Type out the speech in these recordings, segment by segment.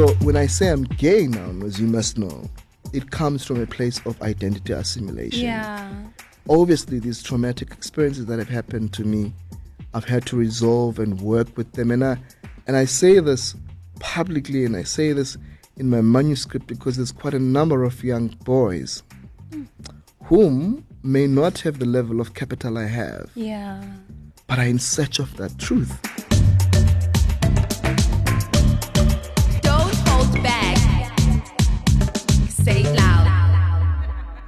So when I say I'm gay now, as you must know, it comes from a place of identity assimilation. Yeah. Obviously, these traumatic experiences that have happened to me, I've had to resolve and work with them. And I, and I say this publicly and I say this in my manuscript because there's quite a number of young boys whom may not have the level of capital I have, Yeah. but are in search of that truth.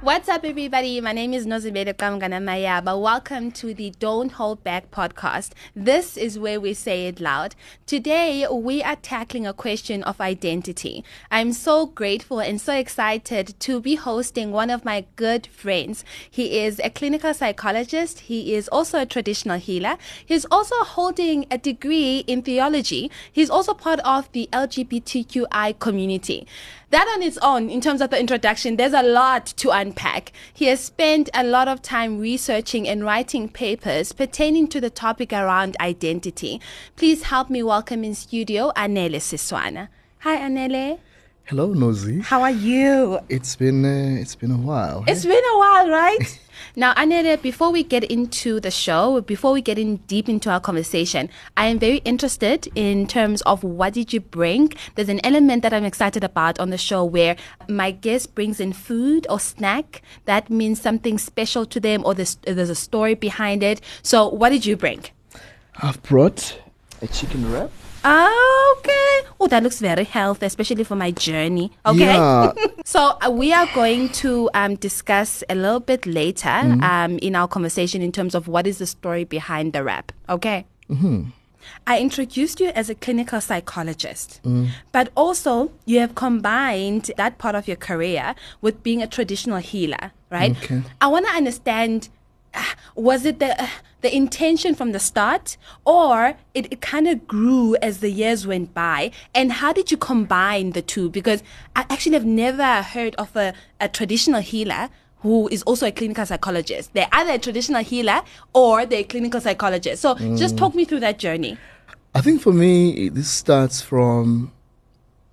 What's up, everybody? My name is Qamngana-Mayaba. Welcome to the Don't Hold Back podcast. This is where we say it loud. Today, we are tackling a question of identity. I'm so grateful and so excited to be hosting one of my good friends. He is a clinical psychologist. He is also a traditional healer. He's also holding a degree in theology. He's also part of the LGBTQI community. That on its own, in terms of the introduction, there's a lot to unpack. He has spent a lot of time researching and writing papers pertaining to the topic around identity. Please help me welcome in studio Anele Siswana. Hi, Anele. Hello, Nozi. How are you? It's been uh, it's been a while. It's been a while, right? now, Anele, before we get into the show, before we get in deep into our conversation, I am very interested in terms of what did you bring. There's an element that I'm excited about on the show where my guest brings in food or snack that means something special to them or there's, there's a story behind it. So, what did you bring? I've brought a chicken wrap. Okay. Oh, that looks very healthy, especially for my journey. Okay. Yeah. so uh, we are going to um, discuss a little bit later um, in our conversation in terms of what is the story behind the wrap. Okay. Mm-hmm. I introduced you as a clinical psychologist, but also you have combined that part of your career with being a traditional healer, right? Okay. I want to understand uh, was it the uh, the intention from the start or it, it kind of grew as the years went by. And how did you combine the two? Because i actually have never heard of a, a traditional healer who is also a clinical psychologist. They're either a traditional healer or they're a clinical psychologist. So mm. just talk me through that journey. I think for me, this starts from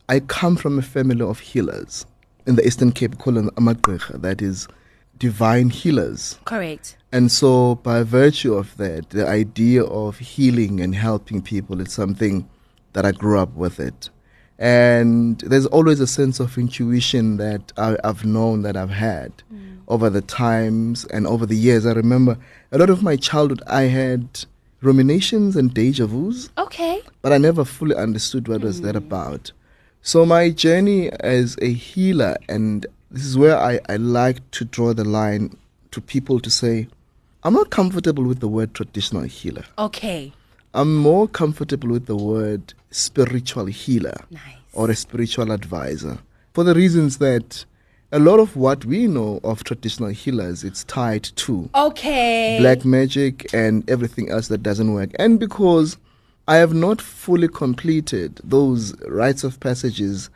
I come from a family of healers in the Eastern Cape called an Amagqirha, that is divine healers. correct And so, by virtue of that, the idea of healing and helping people is something that I grew up with it. And there's always a sense of intuition that I, I've known that I've had mm. over the times and over the years. I remember a lot of my childhood, I had ruminations and deja vus okay but I never fully understood what was that mm. about. So my journey as a healer, and this is where I, I like to draw the line to people to say, I'm not comfortable with the word traditional healer. okay I'm more comfortable with the word spiritual healer nice or a spiritual advisor for the reasons that a lot of what we know of traditional healers it's tied to okay black magic and everything else that doesn't work. And because I have not fully completed those rites of passages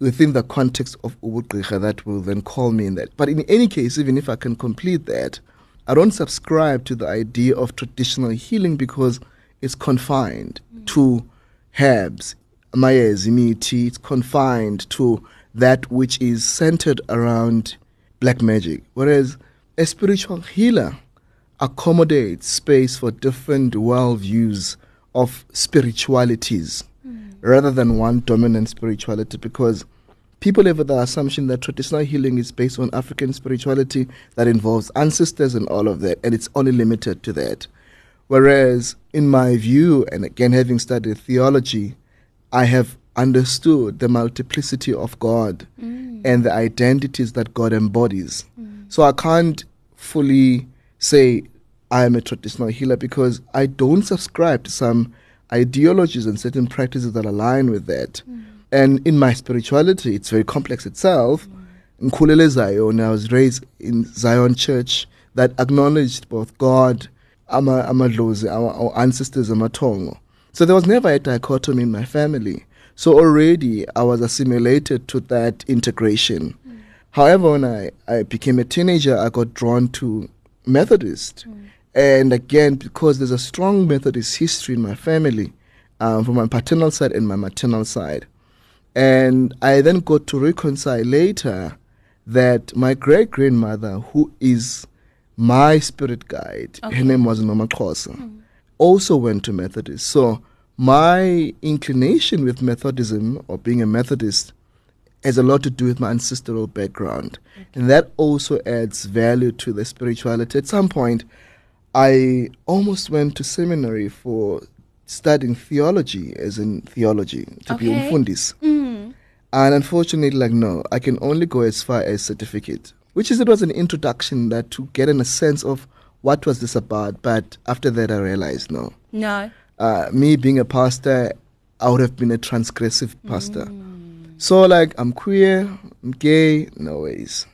within the context of Ubugqirha that will then call me in that. But in any case, even if I can complete that, I don't subscribe to the idea of traditional healing because it's confined mm. to herbs, mayas, imiti, it's confined to that which is centered around black magic. Whereas a spiritual healer accommodates space for different worldviews of spiritualities rather than one dominant spirituality because people have the assumption that traditional healing is based on African spirituality that involves ancestors and all of that, and it's only limited to that. Whereas, in my view, and again having studied theology, I have understood the multiplicity of God mm. and the identities that God embodies. Mm. So I can't fully say I am a traditional healer because I don't subscribe to some ideologies and certain practices that align with that. Mm. And in my spirituality, it's very complex itself. Nkulele Zion, I was raised in Zion Church that acknowledged both God, ama, amadlozi, our, our ancestors, amatongo. So there was never a dichotomy in my family. So already I was assimilated to that integration. Mm. However, when I, I became a teenager, I got drawn to Methodist. Mm. And again, because there's a strong Methodist history in my family, um, from my paternal side and my maternal side, And I then got to reconcile later that my great grandmother, who is my spirit guide, Okay. her name was Noma Khosa, also went to Methodist. So my inclination with Methodism or being a Methodist has a lot to do with my ancestral background. And that also adds value to the spirituality. At some point, I almost went to seminary for studying theology, as in theology, to be Okay. umfundis. Mm. And unfortunately, like, no, I can only go as far as certificate, which is, it was an introduction that to get in a sense of what was this about. But after that, I realized, no. No. Uh, me being a pastor, I would have been a transgressive pastor. So, like, I'm queer, I'm gay, no ways.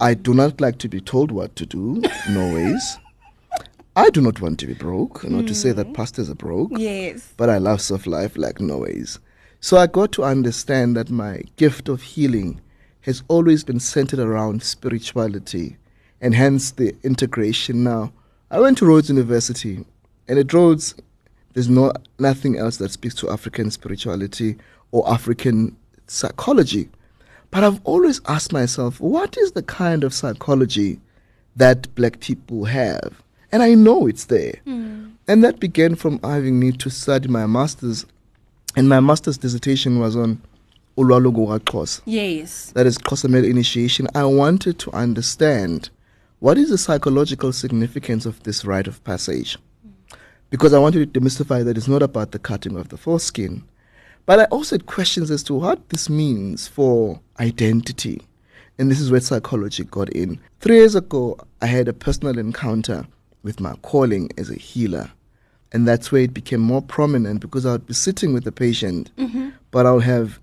I do not like to be told what to do, no ways. I do not want to be broke, not to say that mm. pastors are broke Yes. but I love soft life like no ways. So I got to understand that my gift of healing has always been centered around spirituality and hence the integration now. I went to Rhodes University and at Rhodes there's no nothing else that speaks to African spirituality or African psychology. But I've always asked myself, what is the kind of psychology that black people have? And I know it's there. Hmm. And that began from having me to study my master's. And my master's dissertation was on Ulwaluko Xhosa. Yes. That is Xhosa Male initiation. I wanted to understand what is the psychological significance of this rite of passage. Because I wanted to demystify that it's not about the cutting of the foreskin. But I also had questions as to what this means for identity. And this is where psychology got in. Three years ago, I had a personal encounter with my calling as a healer. And that's where it became more prominent because I would be sitting with the patient, but I'll have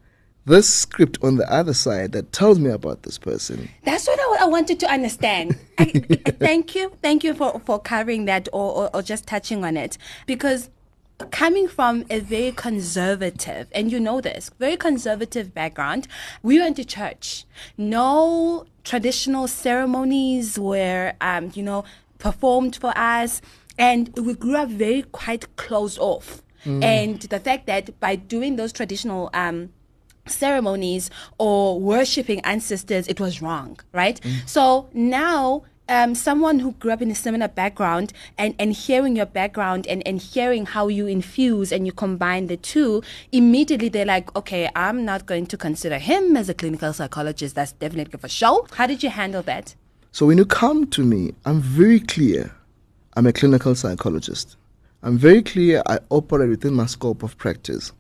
this script on the other side that tells me about this person. That's what I, I wanted to understand. I, thank you. Thank you for, for covering that or, or, or just touching on it. Because coming from a very conservative, and you know this, very conservative background, we went to church. No traditional ceremonies where, um, you know, performed for us. And we grew up very quite closed off. And the fact that by doing those traditional um, ceremonies or worshipping ancestors, it was wrong, right? So now, um, someone who grew up in a similar background and, and hearing your background and, and hearing how you infuse and you combine the two, immediately they're like, okay, I'm not going to consider him as a clinical psychologist. That's definitely for sure. How did you handle that? So when you come to me, I'm very clear. I'm a clinical psychologist. I'm very clear I operate within my scope of practice.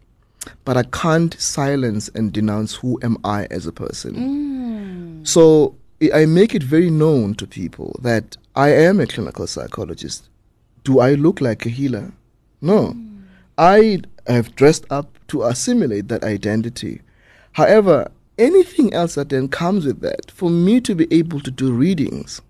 But I can't silence and denounce who am I as a person. Mm. So I make it very known to people that I am a clinical psychologist. Do I look like a healer? No. Mm. I have dressed up to assimilate that identity. However, anything else that then comes with that, for me to be able to do readings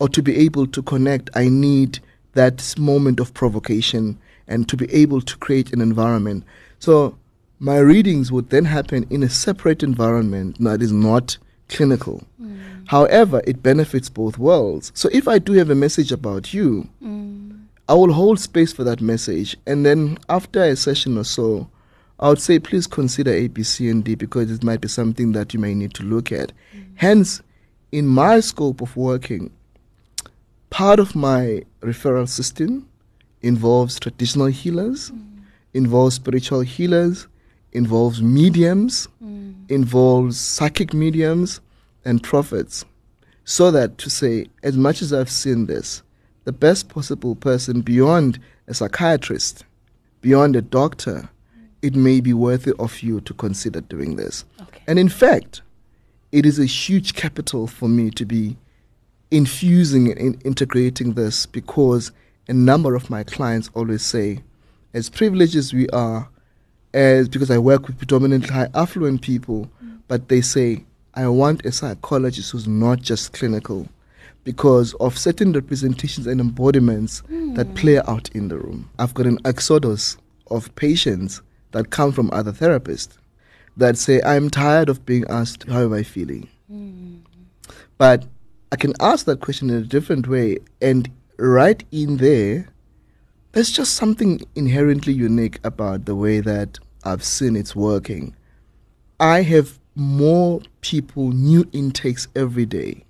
or to be able to connect, I need that moment of provocation and to be able to create an environment. So my readings would then happen in a separate environment that is not clinical. Mm. However, it benefits both worlds. So if I do have a message about you, mm. I will hold space for that message. And then after a session or so, I would say, please consider A, B, C, and D because it might be something that you may need to look at. Hence, in my scope of working, part of my referral system involves traditional healers, mm. involves spiritual healers, involves mediums, mm. involves psychic mediums, and prophets. So that to say, as much as I've seen this, the best possible person beyond a psychiatrist, beyond a doctor, it may be worthy of you to consider doing this. Okay. And in fact, it is a huge capital for me to be infusing and integrating this because a number of my clients always say, as privileged as we are, as because I work with predominantly high affluent people, mm. but they say, I want a psychologist who's not just clinical because of certain representations and embodiments that hmm. play out in the room. I've got an exodus of patients that come from other therapists that say, I'm tired of being asked, How am I feeling? But I can ask that question in a different way. And right in there, there's just something inherently unique about the way that I've seen it's working. I have more people, new intakes every day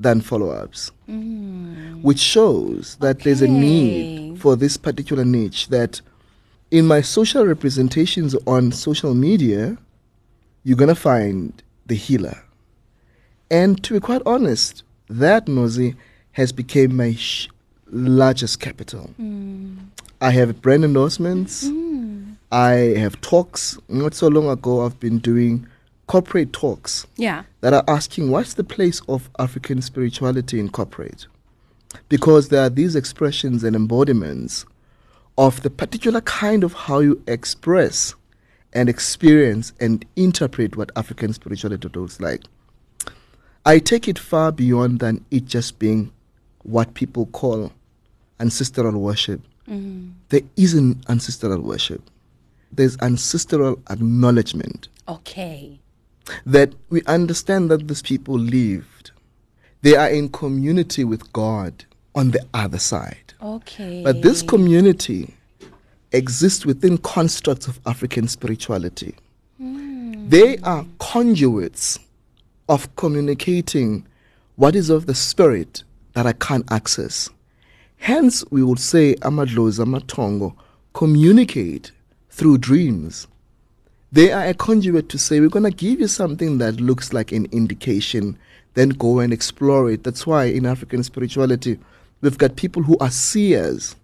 than follow ups, mm. which shows that there's a need for this particular niche. That in my social representations on social media, you're going to find the healer. And to be quite honest, that Nozi has become my sh- largest capital. Mm. I have brand endorsements. Mm. I have talks. Not so long ago, I've been doing corporate talks Yeah. that are asking what's the place of African spirituality in corporate? Because there are these expressions and embodiments of the particular kind of how you express and experience and interpret what African spirituality looks like. I take it far beyond than it just being what people call ancestral worship. Mm-hmm. There isn't ancestral worship. There's ancestral acknowledgement Okay. that we understand that these people lived. They are in community with God on the other side. Okay. But this community exists within constructs of African spirituality. Hmm. They are conduits of communicating what is of the spirit that I can't access. Hence, we would say Amadlozi, Amatongo communicate through dreams. They are a conduit to say, we're going to give you something that looks like an indication, then go and explore it. That's why in African spirituality, we've got people who are seers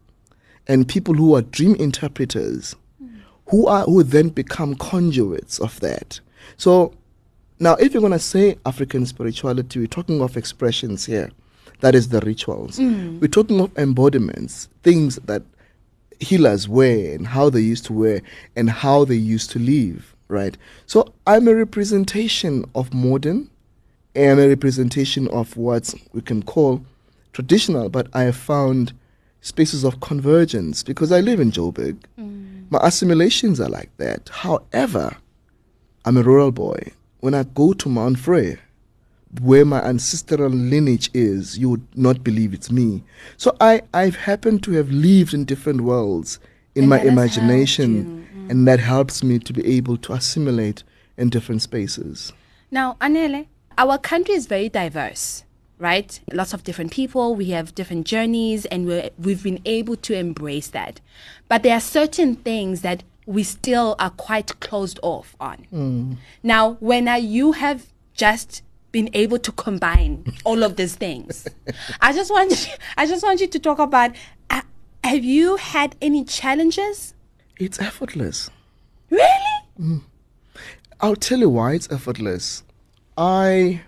and people who are dream interpreters who are who then become conduits of that. So now if you're gonna say African spirituality, we're talking of expressions here. That is the rituals. Mm. We're talking of embodiments, things that healers wear and how they used to wear and how they used to live, right? So I'm a representation of modern and a representation of what we can call traditional, but I have found spaces of convergence because I live in Joburg. Mm. My assimilations are like that. However, I'm a rural boy. When I go to Mount Frere, where my ancestral lineage is, you would not believe it's me. So I, I've happened to have lived in different worlds in And my that has helped imagination, you, and mm. that helps me to be able to assimilate in different spaces. Now, Anele, our country is very diverse, right? Lots of different people, we have different journeys, and we're, we've been able to embrace that. But there are certain things that we still are quite closed off on. Now, when uh, you have just been able to combine all of these things, I just want you, I just want you to talk about. Uh, have you had any challenges? It's effortless. Really? I'll tell you why it's effortless. I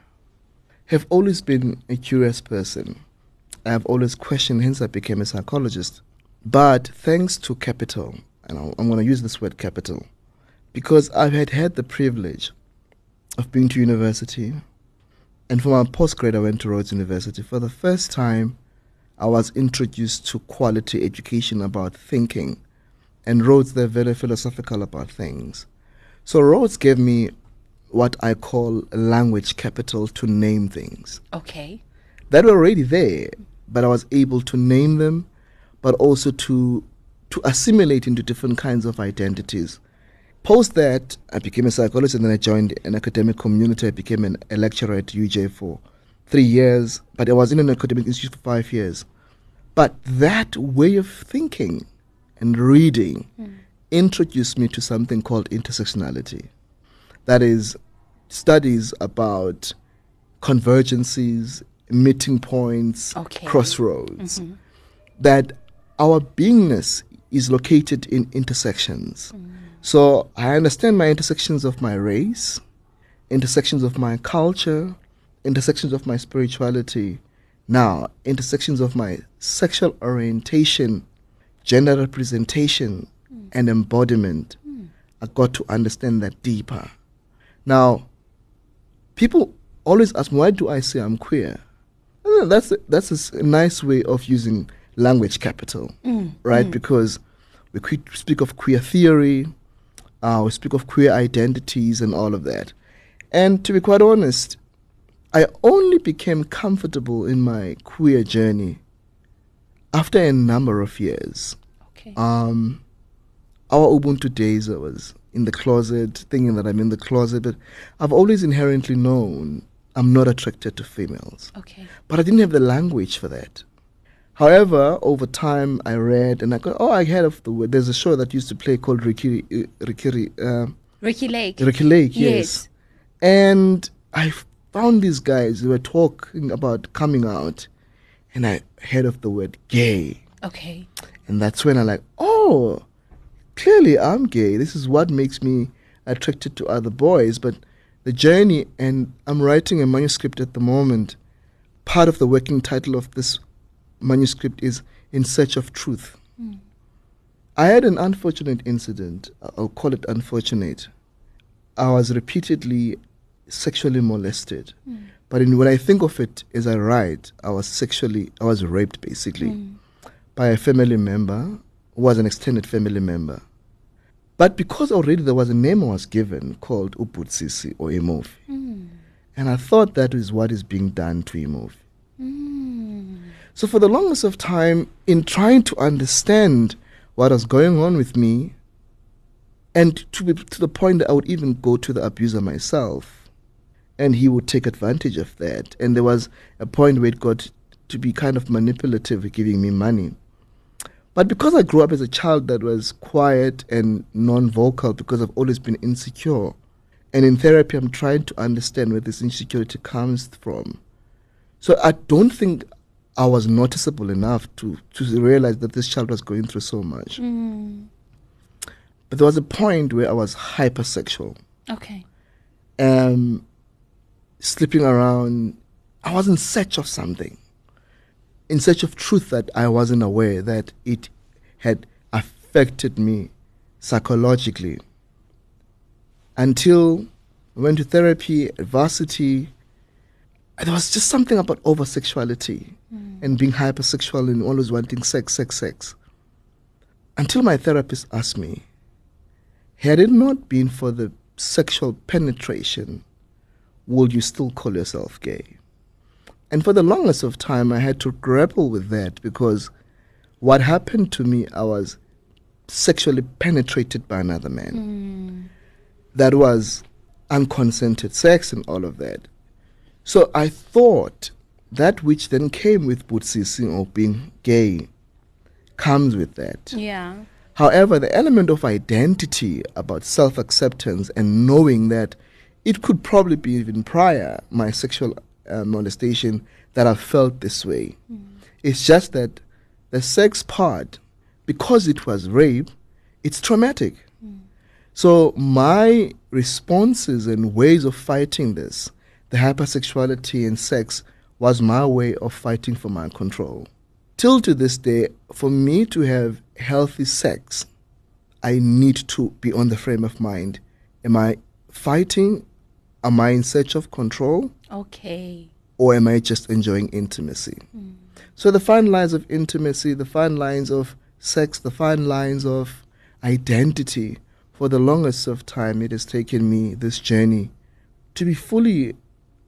have always been a curious person. I have always questioned, hence I became a psychologist. But thanks to capital, and I'm going to use this word capital, because I've had had the privilege of being to university, and for my postgrad, I went to Rhodes University. For the first time, I was introduced to quality education about thinking, and Rhodes, they're very philosophical about things. So Rhodes gave me what I call language capital to name things Okay. that were already there, but I was able to name them, but also to to assimilate into different kinds of identities. Post that, I became a psychologist and then I joined an academic community. I became an, a lecturer at UJ for three years, but I was in an academic institute for five years. But that way of thinking and reading hmm. introduced me to something called intersectionality. That is, studies about convergencies, meeting points, Okay. crossroads. Mm-hmm. That our beingness is located in intersections. Mm. So I understand my intersections of my race, intersections of my culture, intersections of my spirituality. Now, intersections of my sexual orientation, gender representation, mm. and embodiment. Mm. I got to understand that deeper. Now, people always ask me, why do I say I'm queer? That's a, that's a nice way of using language capital, right? Because we speak of queer theory, uh, we speak of queer identities and all of that. And to be quite honest, I only became comfortable in my queer journey after a number of years. Okay. Um, our Ubuntu days, I was in the closet, thinking that I'm in the closet, but I've always inherently known I'm not attracted to females. Okay. But I didn't have the language for that. However, over time, I read and I got, oh, I heard of the word. There's a show that used to play called Ricki, uh, Ricki, uh, Ricki Lake. Ricki Lake, yes. Yes. And I found these guys who were talking about coming out, and I heard of the word gay. Okay. And that's when I like, oh, clearly I'm gay. This is what makes me attracted to other boys. But the journey, and I'm writing a manuscript at the moment. Part of the working title of this manuscript is In Search of Truth. Hmm. I had an unfortunate incident. I'll call it unfortunate. I was repeatedly sexually molested. Hmm. But in, when I think of it as I write, I was sexually, I was raped basically hmm. by a family member was an extended family member. But because already there was a name was given called Ubutsisi or Imofi. Hmm. And I thought that is what is being done to Imofi. Hmm. So for the longest of time, in trying to understand what was going on with me, and to, be, to the point that I would even go to the abuser myself, and he would take advantage of that. And there was a point where it got to be kind of manipulative, giving me money. But because I grew up as a child that was quiet and non vocal because I've always been insecure, and in therapy, I'm trying to understand where this insecurity comes from. So I don't think I was noticeable enough to, to realize that this child was going through so much. But there was a point where I was hypersexual, Okay. um, sleeping around. I was in search of something, in search of truth that I wasn't aware that it had affected me psychologically. Until I went to therapy at varsity, there was just something about over sexuality hmm. and being hypersexual and always wanting sex, sex, sex. Until my therapist asked me, had it not been for the sexual penetration, would you still call yourself gay? And for the longest of time, I had to grapple with that because what happened to me, I was sexually penetrated by another man. Hmm. That was unconsented sex and all of that. So I thought that which then came with Butsisi or being gay comes with that. Yeah. However, the element of identity about self acceptance and knowing that it could probably be even prior my sexual uh, molestation that I felt this way. It's just that the sex part, because it was rape, it's traumatic. So my responses and ways of fighting this, the hypersexuality and sex, was my way of fighting for my control. Till to this day, for me to have healthy sex, I need to be on the frame of mind. Am I fighting? Am I in search of control? Okay. Or am I just enjoying intimacy? Hmm. So the fine lines of intimacy, the fine lines of sex, the fine lines of identity, for the longest of time, it has taken me this journey to be fully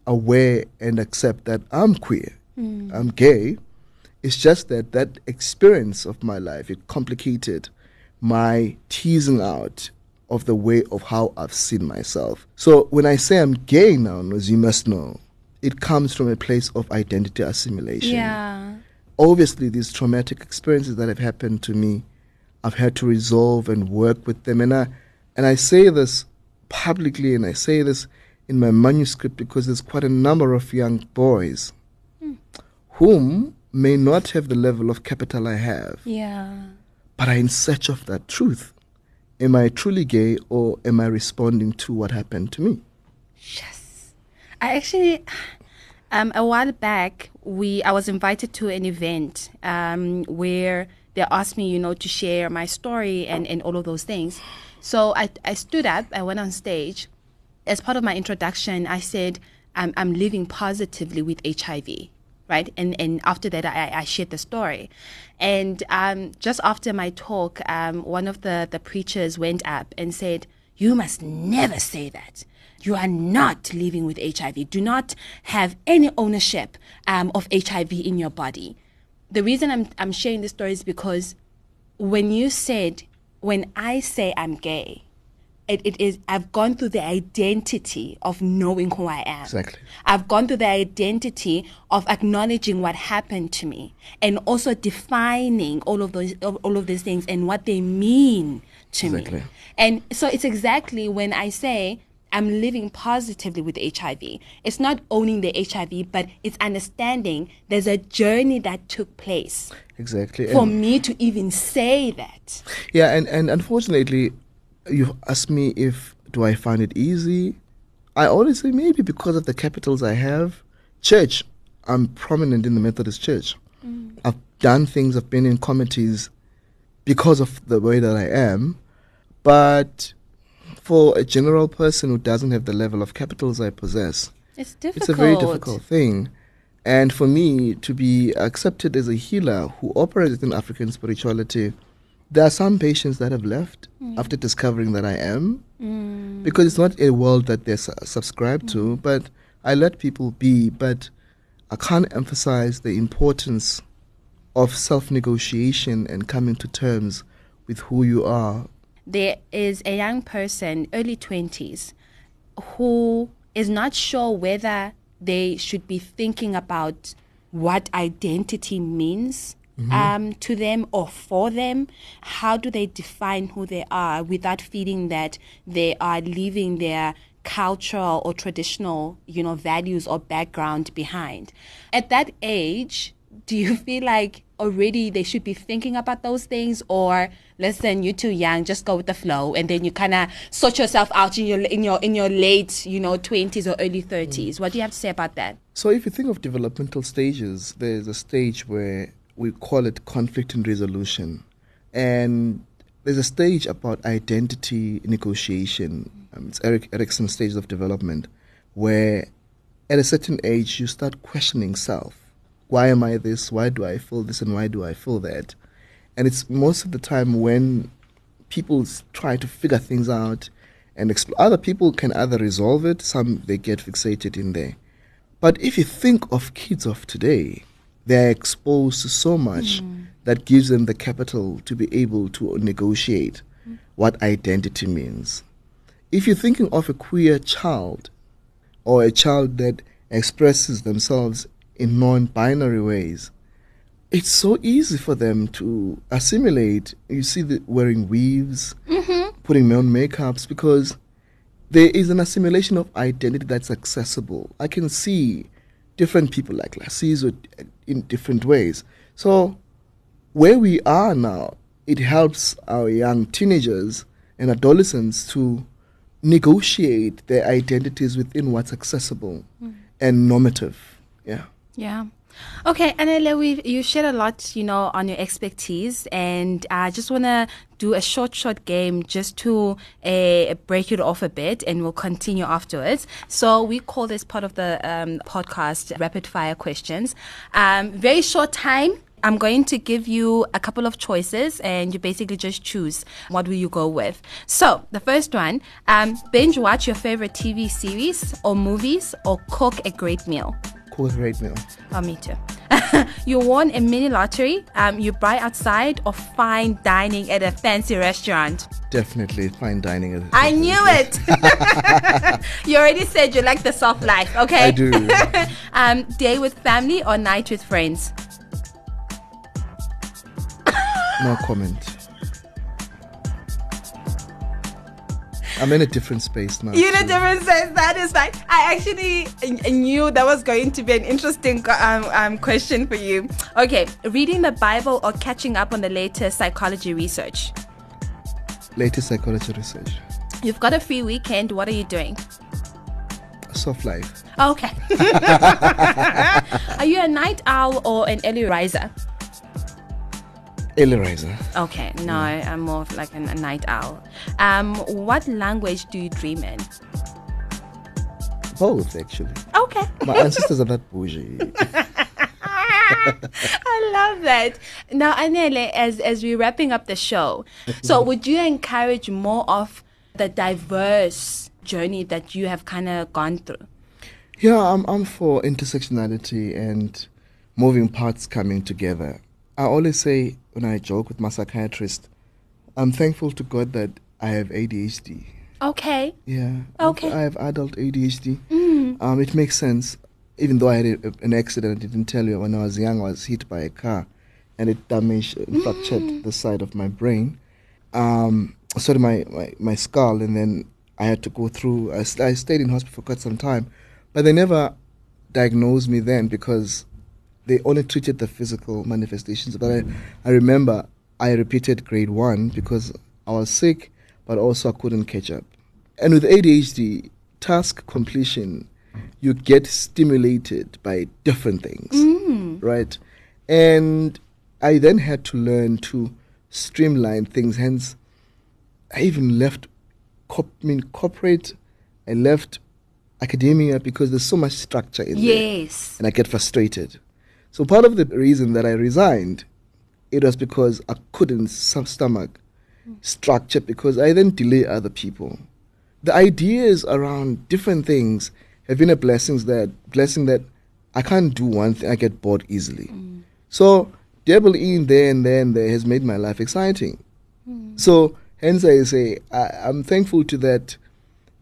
aware and accept that I'm queer, hmm. I'm gay. It's just that that experience of my life it complicated my teasing out of the way of how I've seen myself. So when I say I'm gay now, as you must know, it comes from a place of identity assimilation Yeah. obviously these traumatic experiences that have happened to me i've had to resolve and work with them and i and i say this publicly and i say this in my manuscript because there's quite a number of young boys hmm. whom may not have the level of capital i have Yeah. but are in search of that truth am i truly gay or am i responding to what happened to me Yes. I actually, um, a while back, we I was invited to an event um, where they asked me, you know, to share my story and, and all of those things. So I, I stood up, I went on stage. As part of my introduction, I said, I'm, I'm living positively with HIV. Right. And, and after that, I, I shared the story. And um, just after my talk, um, one of the, the preachers went up and said, You must never say that. You are not living with HIV. Do not have any ownership um, of HIV in your body. The reason I'm, I'm sharing this story is because when you said when I say I'm gay, it, it is I've gone through the identity of knowing who I am. Exactly. I've gone through the identity of acknowledging what happened to me and also defining all of those all of these things and what they mean to me. Exactly. me. And so it's exactly when I say I'm living positively with HIV. It's not owning the HIV, but it's understanding there's a journey that took place Exactly. for And- me to even say that. Yeah, and, and unfortunately, you asked me if do I find it easy. I always say maybe because of the capitals I have. Church, I'm prominent in the Methodist Church. Mm. I've done things. I've been in committees because of the way that I am. But for a general person who doesn't have the level of capitals I possess, It's difficult. it's a very difficult thing. And for me to be accepted as a healer who operates in African spirituality, there are some patients that have left mm. after discovering that I am, mm. because it's not a world that they're su- subscribed to. Mm. But I let people be. But I can't emphasize the importance of self negotiation and coming to terms with who you are. there is a young person, early 20s, who is not sure whether they should be thinking about what identity means um, to them or for them. How do they define who they are without feeling that they are leaving their cultural or traditional, you know, values or background behind? At that age, do you feel like already they should be thinking about those things? Or listen you're too young just go with the flow. And then you kind of sort yourself out in your in your in your late you know 20s or early 30s what do you have to say about that? So, if you think of developmental stages, there's a stage where we call it conflict and resolution. And there's a stage about identity negotiation. Um, it's Erik Erikson's stage of development, where at a certain age you start questioning self. Why am I this? Why do I feel this? And why do I feel that? And it's most of the time when people try to figure things out and explore. Other people can either resolve it, some they get fixated in there. But if you think of kids of today, they're exposed to so much hmm. that gives them the capital to be able to negotiate what identity means. If you're thinking of a queer child or a child that expresses themselves in non binary ways, it's so easy for them to assimilate. You see, the wearing weaves, mm-hmm. putting on makeups, because there is an assimilation of identity that's accessible. I can see different people like Lasizwe uh, in different ways. So, where we are now, it helps our young teenagers and adolescents to negotiate their identities within what's accessible mm. and normative. Yeah. Yeah. Okay, Anele, we you shared a lot, you know, on your expertise, and I just want to do a short, short game just to uh, break it off a bit, and we'll continue afterwards. So we call this part of the um, podcast rapid fire questions. Um, very short time. I'm going to give you a couple of choices, and you basically just choose what will you go with. So the first one: um, binge watch your favorite TV series or movies, or cook a great meal. Cool, great meal. Oh, me too. you won a mini lottery. Um, you buy outside or fine dining at a fancy restaurant. Definitely fine dining. at- I knew it. you already said you like the soft life. Okay. I do. um, day with family or night with friends. No comment. I'm in a different space now. You know, too. different says that is fine. I actually knew that was going to be an interesting um, um, question for you. Okay, reading the Bible or catching up on the latest psychology research. Latest psychology research. You've got a free weekend. What are you doing? Soft life. Okay. Are you a night owl or an early riser? Early riser. Okay, no, I'm more of like an, a night owl. Um, what language do you dream in? Both, actually. Okay. My ancestors are that bougie. I love that. Now, Anele, as as we're wrapping up the show, so would you encourage more of the diverse journey that you have kind of gone through? Yeah, I'm, I'm for intersectionality and moving parts coming together. I always say when I joke with my psychiatrist, I'm thankful to God that I have ADHD. Okay. Yeah. Okay. I have adult ADHD. Mm. Um, it makes sense. Even though I had a, an accident, I didn't tell you when I was young, I was hit by a car, and it damaged, and fractured the side of my brain. Um, sorry, my, my my skull, and then I had to go through. I, st- I stayed in hospital for quite some time, but they never diagnosed me then because they only treated the physical manifestations. But I, I remember I repeated grade one because I was sick, but also I couldn't catch up. And with ADHD, task completion, you get stimulated by different things, Mm. right? And I then had to learn to streamline things. Hence, I even left, corp- I mean, corporate. I left academia because there's so much structure in there Yes. and I get frustrated. So part of the reason that I resigned, it was because I couldn't stomach structure because I then delay other people. The ideas around different things have been a blessings that blessing that I can't do one thing. I get bored easily. Mm. So double in there and there and there has made my life exciting. Mm. So hence I say I, I'm thankful to that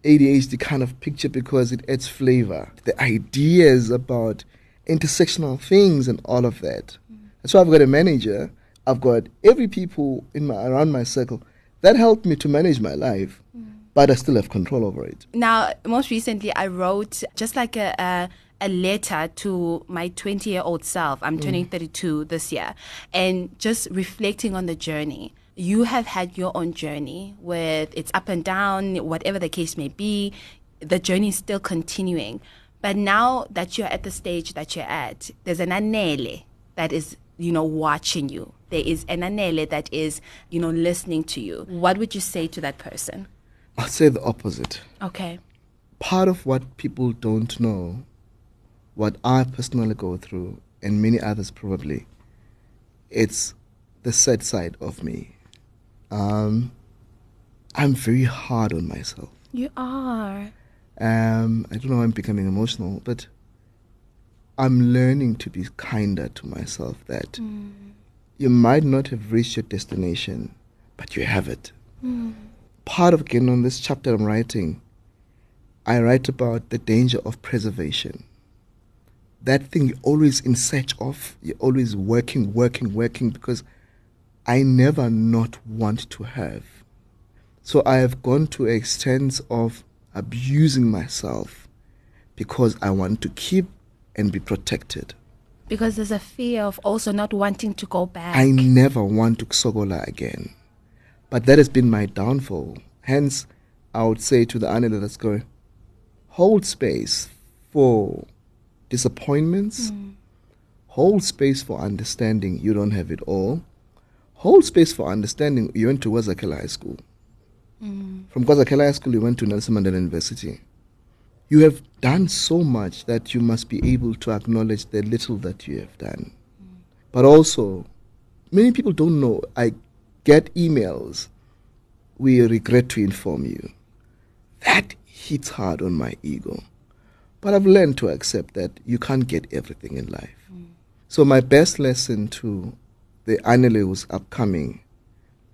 ADHD kind of picture because it adds flavor. The ideas about intersectional things and all of that. That's why I've got a manager. I've got every people in my around my circle that helped me to manage my life, but I still have control over it. Now, most recently, I wrote just like a, a, a letter to my 20 year old self. I'm mm. turning 32 this year, and just reflecting on the journey. You have had your own journey with its up and down, whatever the case may be. The journey is still continuing. But now that you're at the stage that you're at, there's an anele that is, you know, watching you. There is an anele that is, you know, listening to you. What would you say to that person? I'll say the opposite. Okay. Part of what people don't know, what I personally go through, and many others probably, it's the sad side of me. Um, I'm very hard on myself. You are. Um, I don't know I'm becoming emotional, but I'm learning to be kinder to myself that you might not have reached your destination, but you have it. Part of again on this chapter I'm writing, I write about the danger of preservation. That thing you're always in search of, you're always working, working, working, because I never not want to have. So I have gone to extents of abusing myself because I want to keep and be protected. Because there's a fear of also not wanting to go back. I never want to Sogola again. But that has been my downfall. Hence, I would say to the Anele that's going, hold space for disappointments, hmm. hold space for understanding you don't have it all, hold space for understanding you went to KwaZakhele High School. Mm. From KwaZakhele High School, you went to Nelson Mandela University. You have done so much that you must be able to acknowledge the little that you have done. Mm. But also, many people don't know. I get emails. We regret to inform you. That hits hard on my ego. But I've learned to accept that you can't get everything in life. Mm. So, my best lesson to the who's upcoming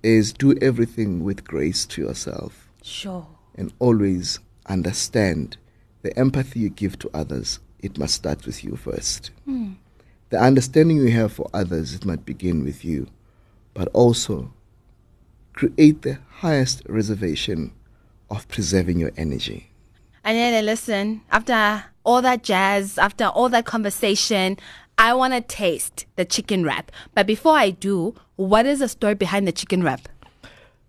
is do everything with grace to yourself Sure. and always understand the empathy you give to others, it must start with you first. Hmm. The understanding you have for others, it might begin with you, but also create the highest reservation of preserving your energy. Anele, listen, after all that jazz, after all that conversation, I want to taste the chicken wrap. But before I do, what is the story behind the chicken wrap?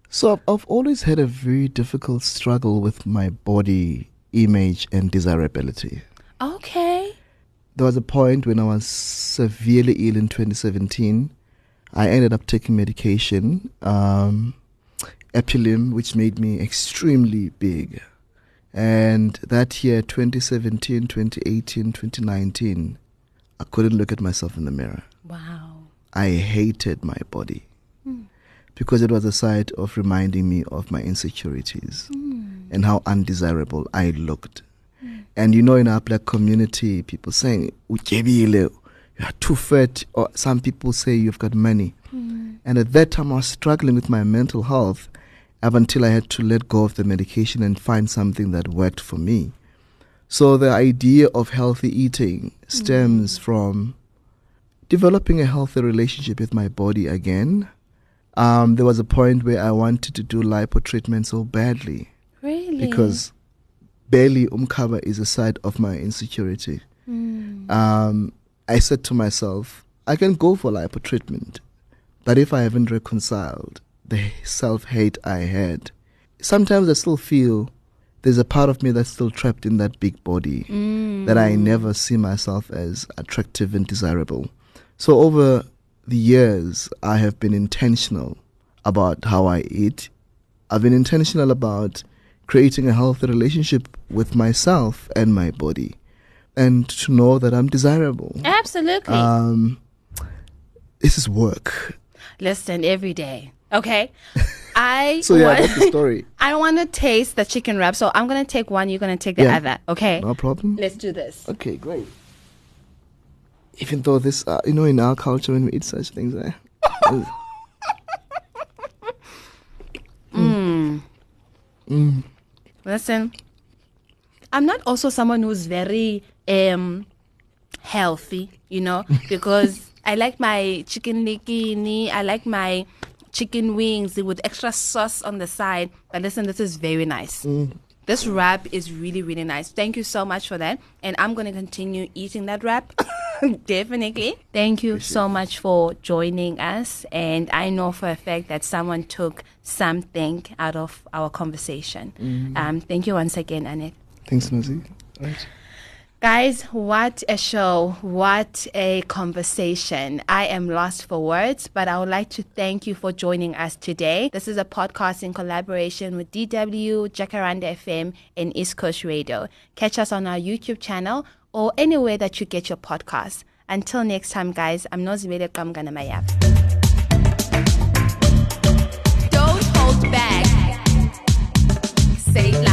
So I've, always had a very difficult struggle with my body image and desirability. Okay. There was a point when I was severely ill in 2017. I ended up taking medication, um, Epilim, which made me extremely big. And that year, 2017, 2018, 2019, I couldn't look at myself in the mirror. Wow. I hated my body because it was a side of reminding me of my insecurities and how undesirable I looked. And you know, in our black community, people saying, "Ujebile, you are too fat, or some people say you've got money. And at that time, I was struggling with my mental health up until I had to let go of the medication and find something that worked for me. So the idea of healthy eating stems from developing a healthy relationship with my body again. Um, there was a point where I wanted to do lipo treatment so badly Really? because barely umkaba is a side of my insecurity. Mm. Um, I said to myself, I can go for lipo treatment, but if I haven't reconciled the self hate I had, sometimes I still feel there's a part of me that's still trapped in that big body Mm. that I never see myself as attractive and desirable. So over the years, I have been intentional about how I eat. I've been intentional about creating a healthy relationship with myself and my body, and to know that I'm desirable. Absolutely. Um, this is work. Listen, every day. Okay. I So yeah, want, that's the story. I want to taste the chicken wrap, so I'm gonna take one. You're gonna take the Yeah. other. Okay. No problem. Let's do this. Okay, great. Even though this, uh, you know, in our culture when we eat such things, eh? Mm. Listen, I'm not also someone who's very um healthy, you know, because I like my chicken likini, I like my chicken wings with extra sauce on the side. But listen, this is very nice. This wrap is really, really nice. Thank you so much for that. And I'm going to continue eating that wrap. Definitely. Thank you so much for joining us. And I know for a fact that someone took something out of our conversation. Um, thank you once again, Anele. Thanks, Nozi. Right. Guys, what a show. What a conversation. I am lost for words, but I would like to thank you for joining us today. This is a podcast in collaboration with DW, Jacaranda FM, and East Coast Radio. Catch us on our YouTube channel or anywhere that you get your podcast. Until next time, guys, I'm Nozibele Qamngana Don't hold back. Say it loud.